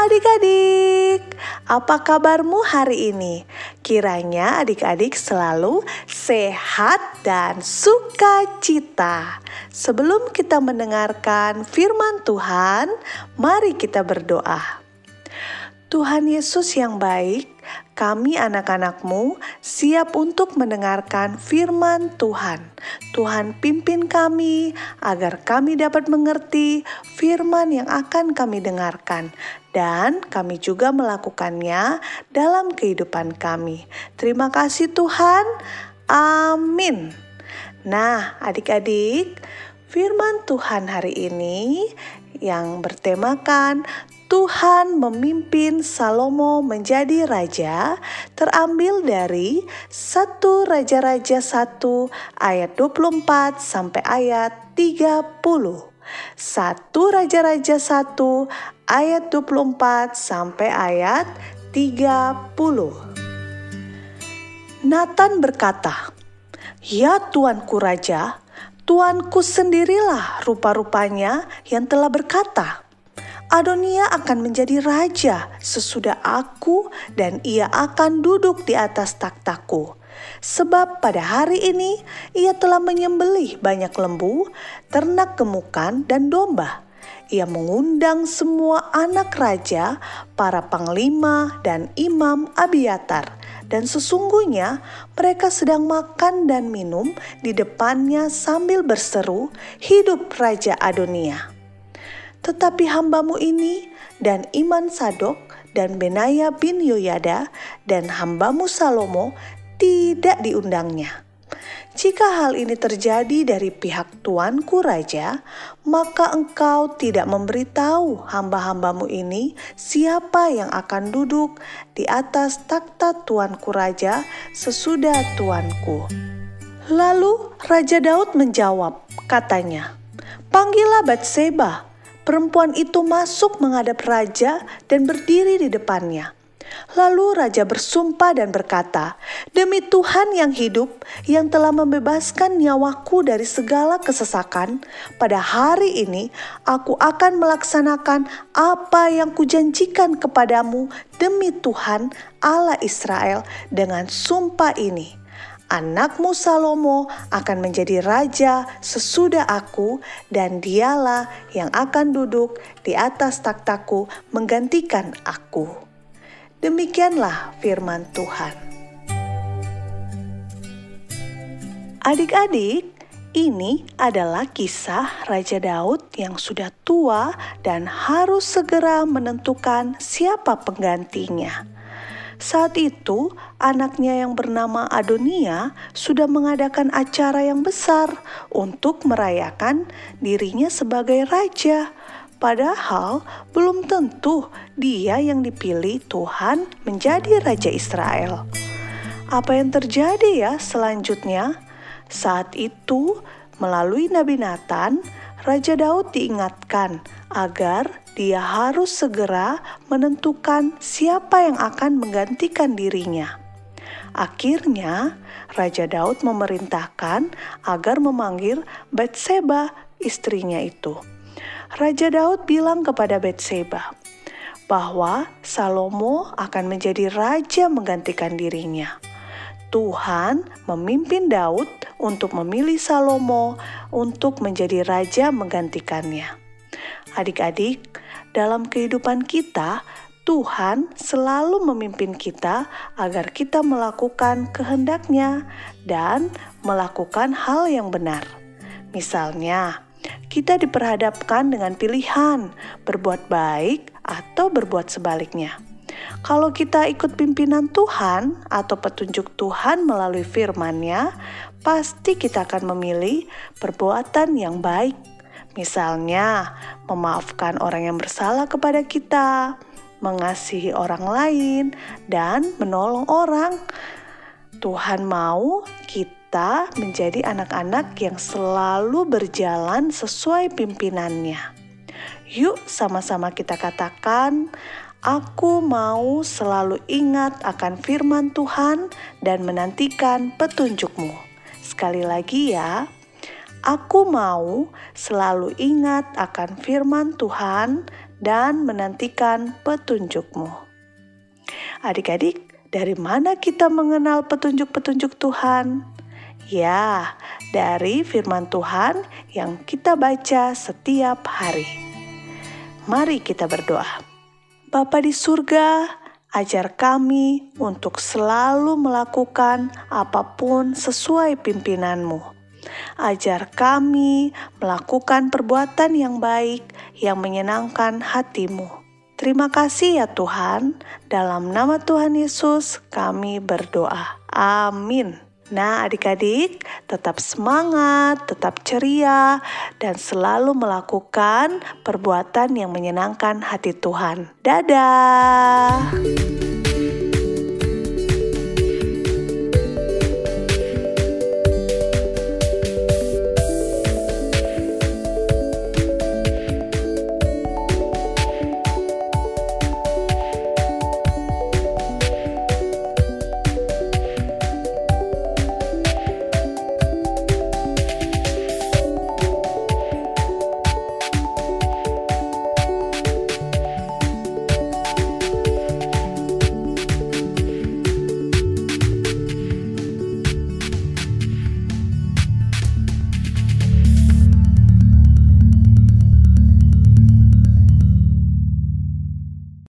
adik-adik, apa kabarmu hari ini? Kiranya adik-adik selalu sehat dan sukacita. Sebelum kita mendengarkan firman Tuhan, mari kita berdoa. Tuhan Yesus yang baik, kami anak-anakmu siap untuk mendengarkan firman Tuhan. Tuhan pimpin kami agar kami dapat mengerti firman yang akan kami dengarkan dan kami juga melakukannya dalam kehidupan kami. Terima kasih Tuhan. Amin. Nah, adik-adik, firman Tuhan hari ini yang bertemakan Tuhan memimpin Salomo menjadi raja terambil dari 1 Raja-Raja 1 ayat 24 sampai ayat 30. 1 Raja-Raja 1 ayat 24 sampai ayat 30. Nathan berkata, "Ya tuanku raja, tuanku sendirilah rupa-rupanya yang telah berkata, Adonia akan menjadi raja sesudah aku dan ia akan duduk di atas takhtaku. Sebab pada hari ini ia telah menyembelih banyak lembu, ternak gemukan, dan domba. Ia mengundang semua anak raja, para panglima, dan imam Abiatar. Dan sesungguhnya mereka sedang makan dan minum di depannya sambil berseru, "Hidup Raja Adonia!" Tetapi hambamu ini dan Iman Sadok dan Benaya bin Yoyada dan hambamu Salomo tidak diundangnya. Jika hal ini terjadi dari pihak tuanku raja, maka engkau tidak memberitahu hamba-hambamu ini siapa yang akan duduk di atas takhta tuanku raja sesudah tuanku. Lalu Raja Daud menjawab, katanya, Panggillah Batseba, Perempuan itu masuk menghadap raja dan berdiri di depannya. Lalu raja bersumpah dan berkata, "Demi Tuhan yang hidup, yang telah membebaskan nyawaku dari segala kesesakan, pada hari ini aku akan melaksanakan apa yang kujanjikan kepadamu demi Tuhan Allah Israel dengan sumpah ini." anakmu Salomo akan menjadi raja sesudah aku dan dialah yang akan duduk di atas takhtaku menggantikan aku. Demikianlah firman Tuhan. Adik-adik, ini adalah kisah Raja Daud yang sudah tua dan harus segera menentukan siapa penggantinya. Saat itu, anaknya yang bernama Adonia sudah mengadakan acara yang besar untuk merayakan dirinya sebagai raja. Padahal belum tentu dia yang dipilih Tuhan menjadi raja Israel. Apa yang terjadi ya selanjutnya? Saat itu, melalui Nabi Nathan, Raja Daud diingatkan agar dia harus segera menentukan siapa yang akan menggantikan dirinya. Akhirnya, Raja Daud memerintahkan agar memanggil Batseba, istrinya itu. Raja Daud bilang kepada Batseba bahwa Salomo akan menjadi raja menggantikan dirinya. Tuhan memimpin Daud untuk memilih Salomo untuk menjadi raja menggantikannya. Adik-adik, dalam kehidupan kita, Tuhan selalu memimpin kita agar kita melakukan kehendaknya dan melakukan hal yang benar. Misalnya, kita diperhadapkan dengan pilihan berbuat baik atau berbuat sebaliknya. Kalau kita ikut pimpinan Tuhan atau petunjuk Tuhan melalui firman-Nya, pasti kita akan memilih perbuatan yang baik. Misalnya, memaafkan orang yang bersalah kepada kita, mengasihi orang lain, dan menolong orang. Tuhan mau kita menjadi anak-anak yang selalu berjalan sesuai pimpinannya. Yuk, sama-sama kita katakan, Aku mau selalu ingat akan firman Tuhan dan menantikan petunjukmu. Sekali lagi ya, aku mau selalu ingat akan firman Tuhan dan menantikan petunjukmu. Adik-adik, dari mana kita mengenal petunjuk-petunjuk Tuhan? Ya, dari firman Tuhan yang kita baca setiap hari. Mari kita berdoa. Bapa di surga, ajar kami untuk selalu melakukan apa pun sesuai pimpinanmu. Ajar kami melakukan perbuatan yang baik yang menyenangkan hatimu. Terima kasih ya Tuhan, dalam nama Tuhan Yesus kami berdoa. Amin. Nah, adik-adik, tetap semangat, tetap ceria, dan selalu melakukan perbuatan yang menyenangkan hati Tuhan. Dadah.